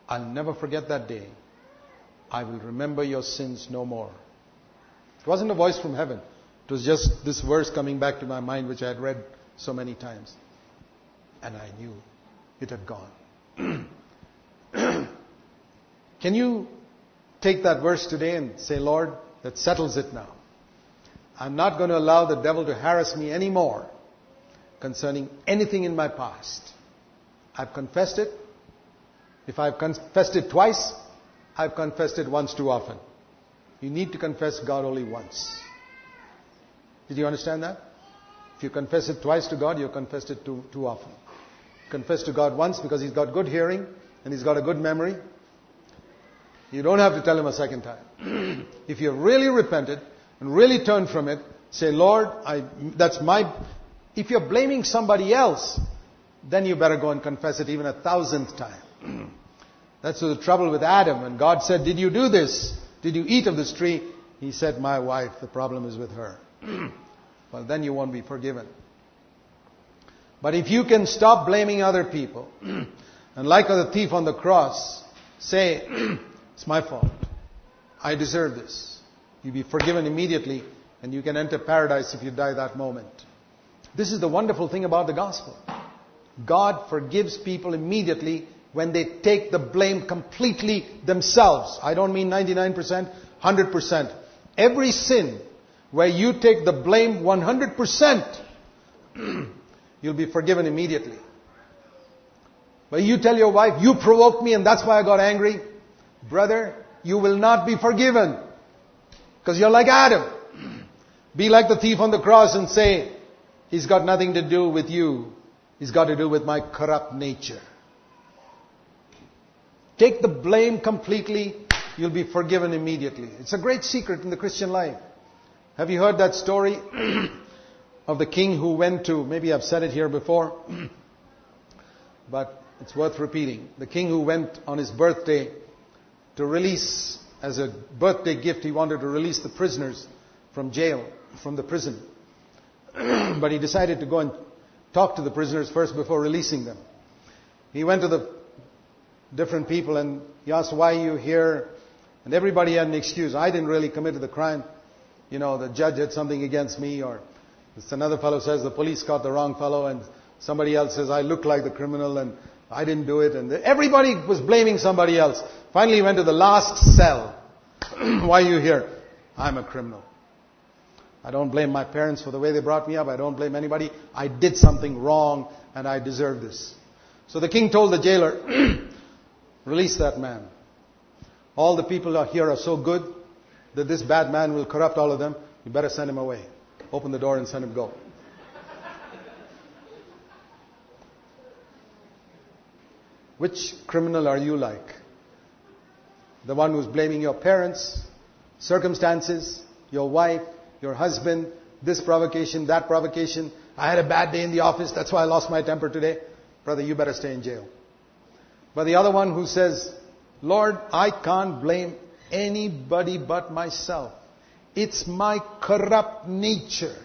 I'll never forget that day. I will remember your sins no more. It wasn't a voice from heaven. It was just this verse coming back to my mind, which I had read so many times. And I knew it had gone. Can you take that verse today and say, Lord, that settles it now? I'm not going to allow the devil to harass me anymore concerning anything in my past. I've confessed it. If I've confessed it twice, I've confessed it once too often. You need to confess God only once. Did you understand that? If you confess it twice to God, you've confessed it too, too often. Confess to God once because He's got good hearing and He's got a good memory. You don't have to tell Him a second time. if you're really repented and really turned from it, say, Lord, I, that's my, if you're blaming somebody else, then you better go and confess it even a thousandth time. that's the trouble with Adam. And God said, did you do this? Did you eat of this tree? He said, My wife, the problem is with her. well, then you won't be forgiven. But if you can stop blaming other people, and like the thief on the cross, say, It's my fault. I deserve this. You'll be forgiven immediately, and you can enter paradise if you die that moment. This is the wonderful thing about the gospel. God forgives people immediately when they take the blame completely themselves. I don't mean 99%, 100%. Every sin where you take the blame 100%, you'll be forgiven immediately. But you tell your wife, you provoked me and that's why I got angry. Brother, you will not be forgiven. Because you're like Adam. Be like the thief on the cross and say, He's got nothing to do with you. He's got to do with my corrupt nature. Take the blame completely, you'll be forgiven immediately. It's a great secret in the Christian life. Have you heard that story of the king who went to, maybe I've said it here before, but it's worth repeating. The king who went on his birthday to release, as a birthday gift, he wanted to release the prisoners from jail, from the prison. but he decided to go and talk to the prisoners first before releasing them. He went to the different people and he asked, why are you here? And everybody had an excuse. I didn't really commit the crime. You know, the judge had something against me or another fellow says the police caught the wrong fellow and somebody else says I look like the criminal and I didn't do it. And everybody was blaming somebody else. Finally he went to the last cell. why are you here? I'm a criminal. I don't blame my parents for the way they brought me up. I don't blame anybody. I did something wrong and I deserve this. So the king told the jailer, release that man. All the people here are so good that this bad man will corrupt all of them. You better send him away. Open the door and send him go. Which criminal are you like? The one who's blaming your parents, circumstances, your wife, your husband, this provocation, that provocation. I had a bad day in the office, that's why I lost my temper today. Brother, you better stay in jail. But the other one who says, Lord, I can't blame anybody but myself. It's my corrupt nature.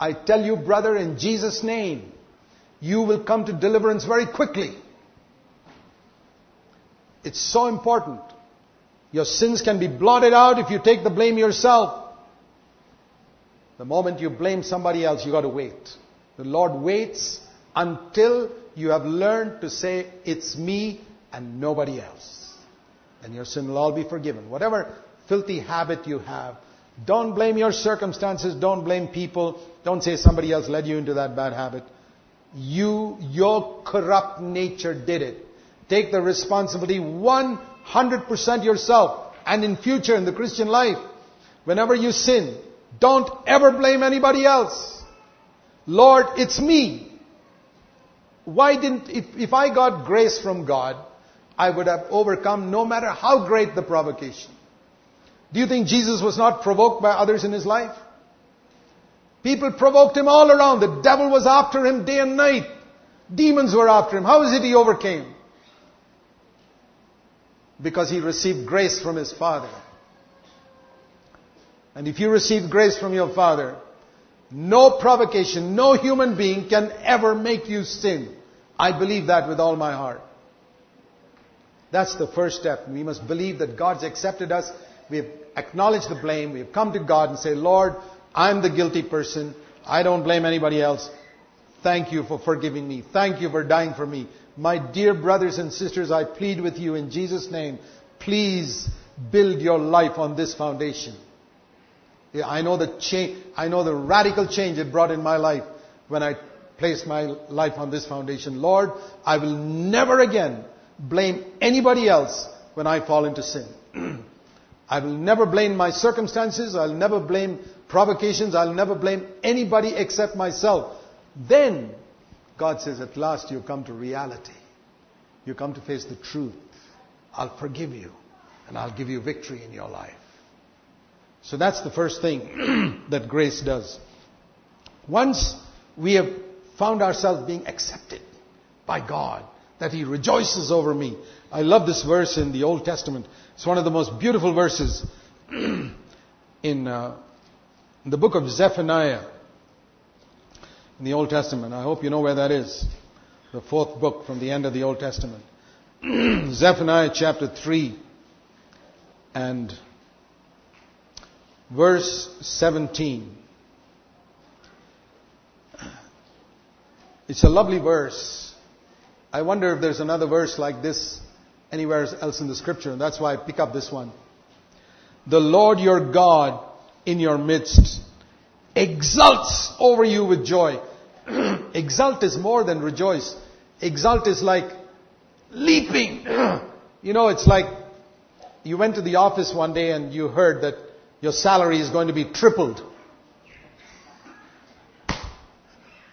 I tell you, brother, in Jesus' name, you will come to deliverance very quickly. It's so important. Your sins can be blotted out if you take the blame yourself. The moment you blame somebody else, you got to wait. The Lord waits until you have learned to say, it's me and nobody else. And your sin will all be forgiven. Whatever filthy habit you have, don't blame your circumstances, don't blame people, don't say somebody else led you into that bad habit. You, your corrupt nature did it. Take the responsibility 100% yourself. And in future, in the Christian life, whenever you sin, don't ever blame anybody else. Lord, it's me. Why didn't, if, if I got grace from God, I would have overcome no matter how great the provocation. Do you think Jesus was not provoked by others in his life? People provoked him all around. The devil was after him day and night. Demons were after him. How is it he overcame? Because he received grace from his Father. And if you receive grace from your Father, no provocation, no human being can ever make you sin. I believe that with all my heart. That's the first step. We must believe that God's accepted us. We have acknowledged the blame. We have come to God and say, Lord, I'm the guilty person. I don't blame anybody else. Thank you for forgiving me. Thank you for dying for me. My dear brothers and sisters, I plead with you in Jesus' name, please build your life on this foundation. I know the I know the radical change it brought in my life when I placed my life on this foundation. Lord, I will never again blame anybody else when I fall into sin. I will never blame my circumstances. I'll never blame provocations. I'll never blame anybody except myself. Then, God says, at last you come to reality. You come to face the truth. I'll forgive you and I'll give you victory in your life. So that's the first thing that grace does. Once we have found ourselves being accepted by God, that He rejoices over me. I love this verse in the Old Testament. It's one of the most beautiful verses in, uh, in the book of Zephaniah in the Old Testament. I hope you know where that is. The fourth book from the end of the Old Testament. Zephaniah chapter 3 and verse 17. It's a lovely verse. I wonder if there's another verse like this anywhere else in the scripture, and that's why I pick up this one. The Lord your God in your midst exults over you with joy. Exult is more than rejoice. Exult is like leaping. you know, it's like you went to the office one day and you heard that your salary is going to be tripled.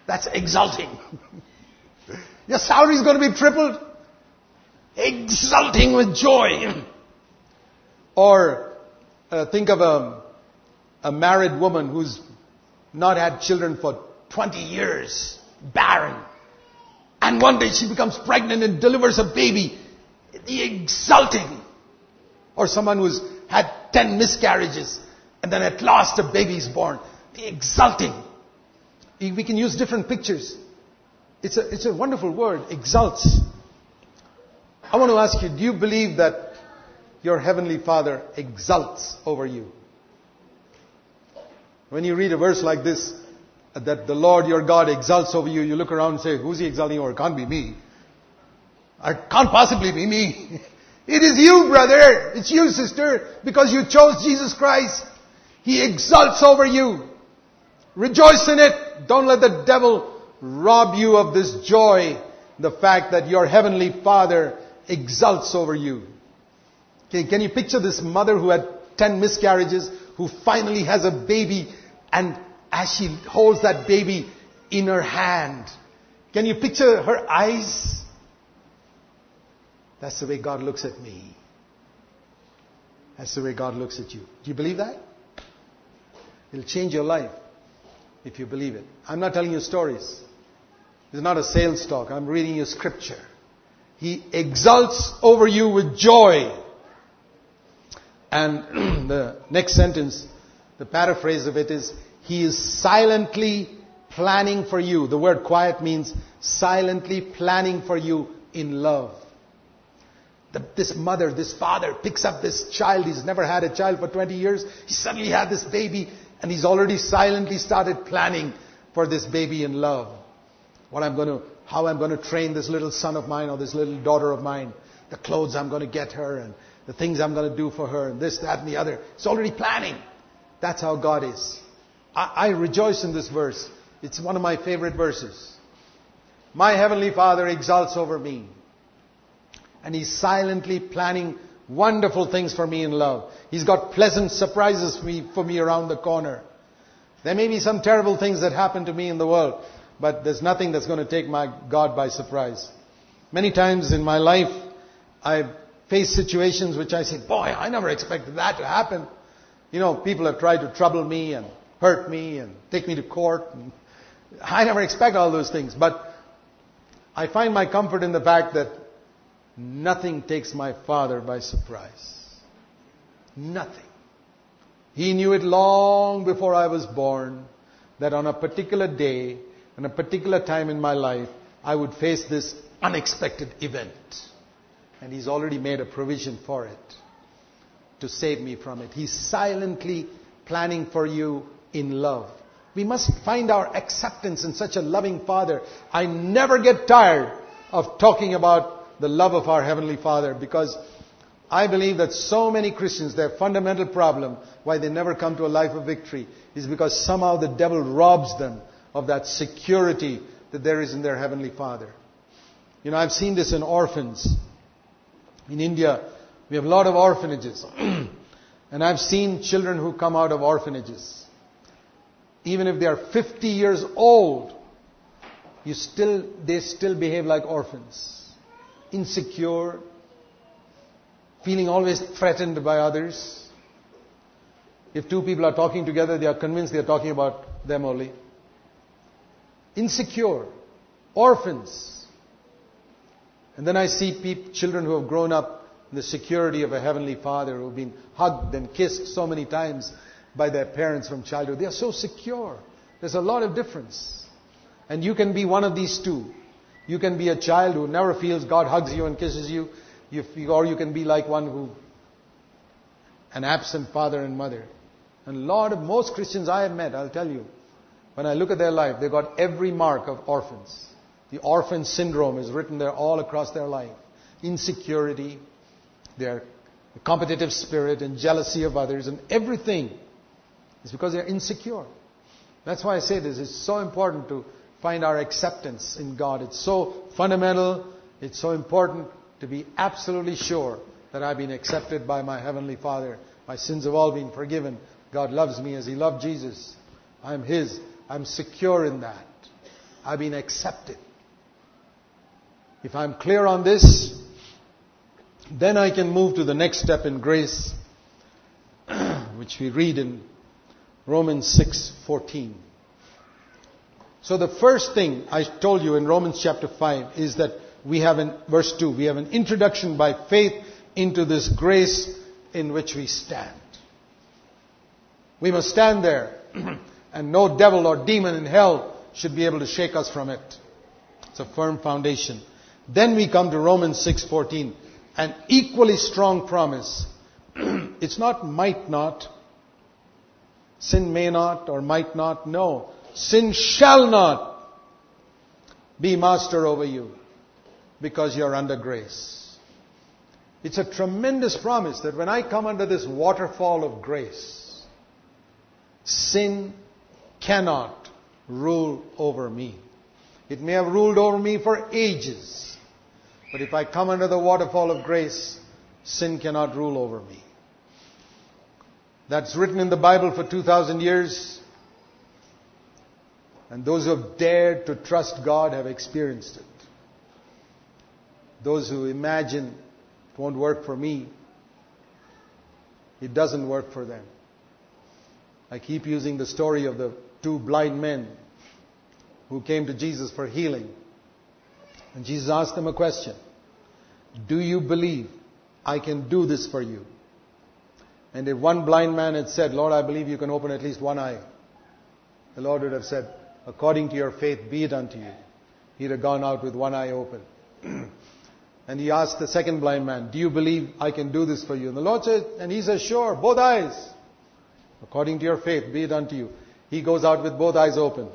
That's exulting. Your salary is going to be tripled. Exulting with joy. or uh, think of a, a married woman who's not had children for 20 years, barren. And one day she becomes pregnant and delivers a baby. The exulting. Or someone who's had 10 miscarriages and then at last a baby is born. The exulting. We can use different pictures. It's a, it's a wonderful word, exults. I want to ask you, do you believe that your Heavenly Father exults over you? When you read a verse like this, that the Lord your God exults over you, you look around and say, who's he exalting over? It can't be me. It can't possibly be me. It is you, brother. It's you, sister, because you chose Jesus Christ. He exults over you. Rejoice in it. Don't let the devil rob you of this joy. The fact that your heavenly father exults over you. Okay, can you picture this mother who had 10 miscarriages, who finally has a baby, and as she holds that baby in her hand, can you picture her eyes? That's the way God looks at me. That's the way God looks at you. Do you believe that? It'll change your life if you believe it. I'm not telling you stories. It's not a sales talk. I'm reading you scripture. He exults over you with joy. And the next sentence, the paraphrase of it is, He is silently planning for you. The word quiet means silently planning for you in love. The, this mother, this father picks up this child. He's never had a child for 20 years. He suddenly had this baby and he's already silently started planning for this baby in love. What I'm going to, how I'm going to train this little son of mine or this little daughter of mine. The clothes I'm going to get her and the things I'm going to do for her and this, that and the other. It's already planning. That's how God is. I, I rejoice in this verse. It's one of my favorite verses. My heavenly father exalts over me and He's silently planning wonderful things for me in love. He's got pleasant surprises for me, for me around the corner. There may be some terrible things that happen to me in the world, but there's nothing that's going to take my God by surprise. Many times in my life, I've faced situations which I say, boy, I never expected that to happen. You know, people have tried to trouble me and hurt me and take me to court. I never expect all those things, but I find my comfort in the fact that Nothing takes my father by surprise. Nothing. He knew it long before I was born that on a particular day, and a particular time in my life, I would face this unexpected event. And He's already made a provision for it to save me from it. He's silently planning for you in love. We must find our acceptance in such a loving Father. I never get tired of talking about the love of our Heavenly Father because I believe that so many Christians, their fundamental problem, why they never come to a life of victory, is because somehow the devil robs them of that security that there is in their Heavenly Father. You know, I've seen this in orphans. In India, we have a lot of orphanages. and I've seen children who come out of orphanages. Even if they are 50 years old, you still, they still behave like orphans insecure, feeling always threatened by others. If two people are talking together, they are convinced they are talking about them only. Insecure, orphans. And then I see children who have grown up in the security of a heavenly father, who have been hugged and kissed so many times by their parents from childhood. They are so secure. There's a lot of difference. And you can be one of these two. You can be a child who never feels God hugs you and kisses you, or you can be like one who, an absent father and mother. And a lot of most Christians I have met, I'll tell you, when I look at their life, they've got every mark of orphans. The orphan syndrome is written there all across their life. Insecurity, their competitive spirit and jealousy of others and everything is because they're insecure. That's why I say this. It's so important to find our acceptance in God. It's so fundamental, it's so important to be absolutely sure that I've been accepted by my Heavenly Father. My sins have all been forgiven. God loves me as He loved Jesus. I'm His. I'm secure in that. I've been accepted. If I'm clear on this, then I can move to the next step in grace, which we read in Romans 6:14. So the first thing I told you in Romans chapter 5 is that we have in verse 2, we have an introduction by faith into this grace in which we stand. We must stand there and no devil or demon in hell should be able to shake us from it. It's a firm foundation. Then we come to Romans 6:14, an equally strong promise. it's not might not. Sin may not or might not. No. Sin shall not be master over you because you're under grace. It's a tremendous promise that when I come under this waterfall of grace, sin cannot rule over me. It may have ruled over me for ages, but if I come under the waterfall of grace, sin cannot rule over me. That's written in the Bible for 2,000 years. And those who have dared to trust God have experienced it. Those who imagine it won't work for me, it doesn't work for them. I keep using the story of the two blind men who came to Jesus for healing. And Jesus asked them a question Do you believe I can do this for you? And if one blind man had said, Lord, I believe you can open at least one eye, the Lord would have said, According to your faith, be it unto you. He'd have gone out with one eye open. and he asked the second blind man, Do you believe I can do this for you? And the Lord said, and he says, Sure, both eyes. According to your faith, be it unto you. He goes out with both eyes open.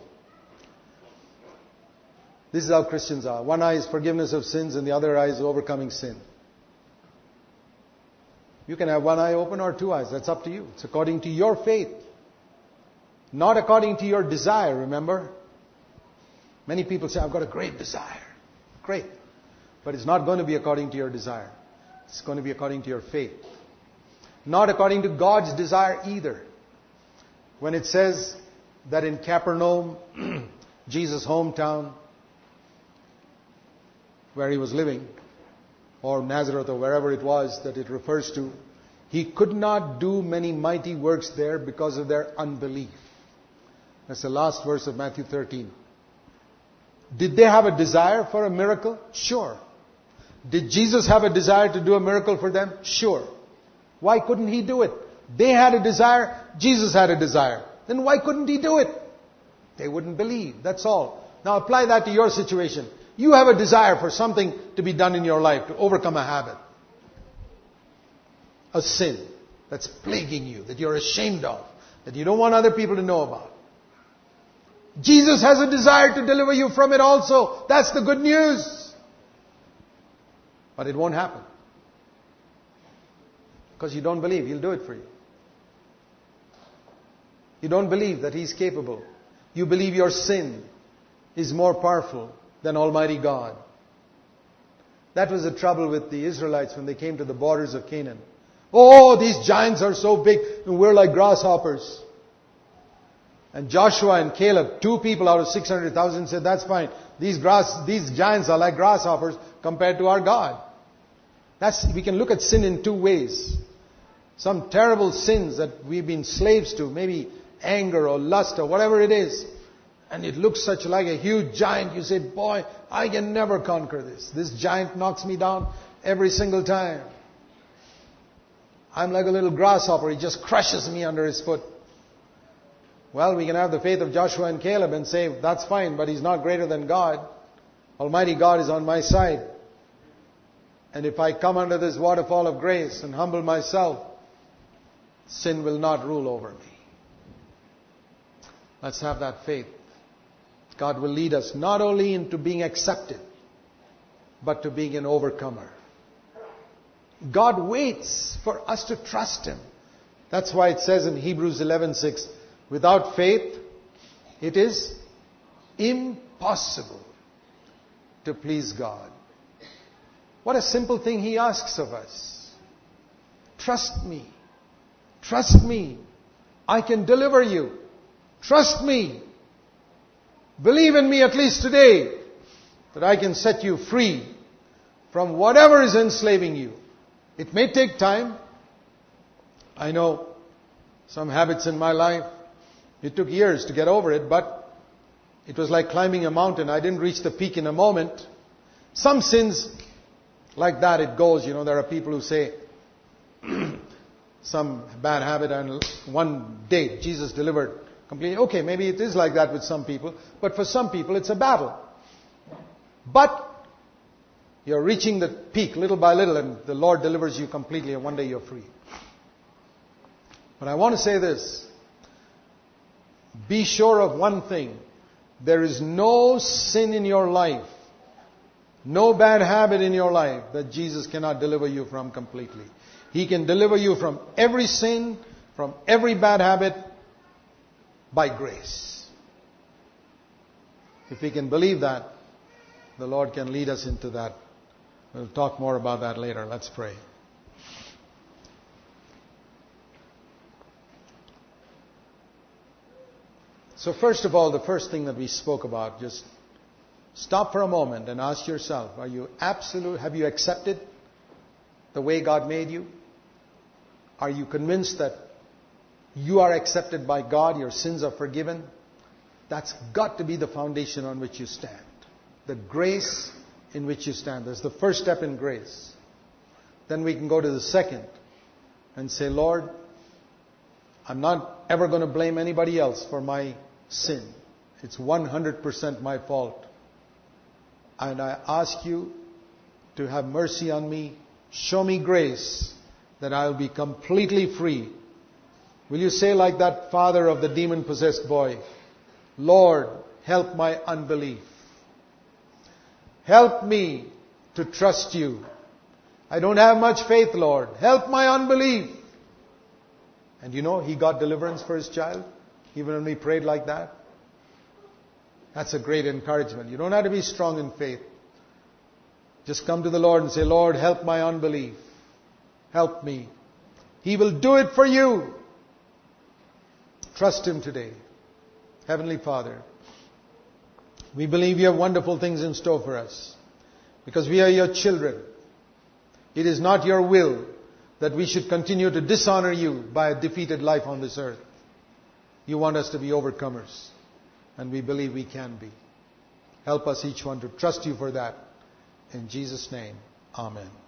This is how Christians are. One eye is forgiveness of sins and the other eye is overcoming sin. You can have one eye open or two eyes. That's up to you. It's according to your faith. Not according to your desire, remember? Many people say, I've got a great desire. Great. But it's not going to be according to your desire. It's going to be according to your faith. Not according to God's desire either. When it says that in Capernaum, Jesus' hometown, where he was living, or Nazareth or wherever it was that it refers to, he could not do many mighty works there because of their unbelief. That's the last verse of Matthew 13. Did they have a desire for a miracle? Sure. Did Jesus have a desire to do a miracle for them? Sure. Why couldn't he do it? They had a desire, Jesus had a desire. Then why couldn't he do it? They wouldn't believe. That's all. Now apply that to your situation. You have a desire for something to be done in your life to overcome a habit, a sin that's plaguing you, that you're ashamed of, that you don't want other people to know about. Jesus has a desire to deliver you from it also. That's the good news. But it won't happen. Because you don't believe He'll do it for you. You don't believe that He's capable. You believe your sin is more powerful than Almighty God. That was the trouble with the Israelites when they came to the borders of Canaan. Oh, these giants are so big and we're like grasshoppers. And Joshua and Caleb, two people out of 600,000 said, that's fine. These grass, these giants are like grasshoppers compared to our God. That's, we can look at sin in two ways. Some terrible sins that we've been slaves to, maybe anger or lust or whatever it is and it looks such like a huge giant, you say, boy, I can never conquer this. This giant knocks me down every single time. I'm like a little grasshopper. He just crushes me under his foot. Well, we can have the faith of Joshua and Caleb and say, that's fine, but he's not greater than God. Almighty God is on my side. And if I come under this waterfall of grace and humble myself, sin will not rule over me. Let's have that faith. God will lead us not only into being accepted, but to being an overcomer. God waits for us to trust Him. That's why it says in Hebrews 11:6, without faith, it is impossible to please God. What a simple thing He asks of us. Trust me. Trust me. I can deliver you. Trust me. Believe in me at least today that I can set you free from whatever is enslaving you. It may take time. I know some habits in my life. It took years to get over it, but it was like climbing a mountain. I didn't reach the peak in a moment. Some sins, like that, it goes. You know, there are people who say, some bad habit and one day Jesus delivered completely. Okay, maybe it is like that with some people, but for some people it's a battle. But you're reaching the peak little by little and the Lord delivers you completely and one day you're free. But I want to say this. Be sure of one thing. There is no sin in your life, no bad habit in your life that Jesus cannot deliver you from completely. He can deliver you from every sin, from every bad habit by grace. If we can believe that, the Lord can lead us into that. We'll talk more about that later. Let's pray. So first of all, the first thing that we spoke about, just stop for a moment and ask yourself, are you absolute, have you accepted the way God made you? Are you convinced that you are accepted by God, your sins are forgiven? That's got to be the foundation on which you stand. The grace in which you stand. That's the first step in grace. Then we can go to the second and say, Lord, I'm not ever going to blame anybody else for my sin. It's 100% my fault. And I ask you to have mercy on me. Show me grace that I'll be completely free. Will you say like that father of the demon possessed boy, Lord, help my unbelief. Help me to trust you. I don't have much faith, Lord. Help my unbelief. And you know, he got deliverance for his child, even when he prayed like that. That's a great encouragement. You don't have to be strong in faith. Just come to the Lord and say, Lord, help my unbelief. Help me. He will do it for you. Trust Him today. Heavenly Father, we believe you have wonderful things in store for us because we are your children. It is not your will that we should continue to dishonor you by a defeated life on this earth. You want us to be overcomers, and we believe we can be. Help us each one to trust you for that. In Jesus' name, Amen.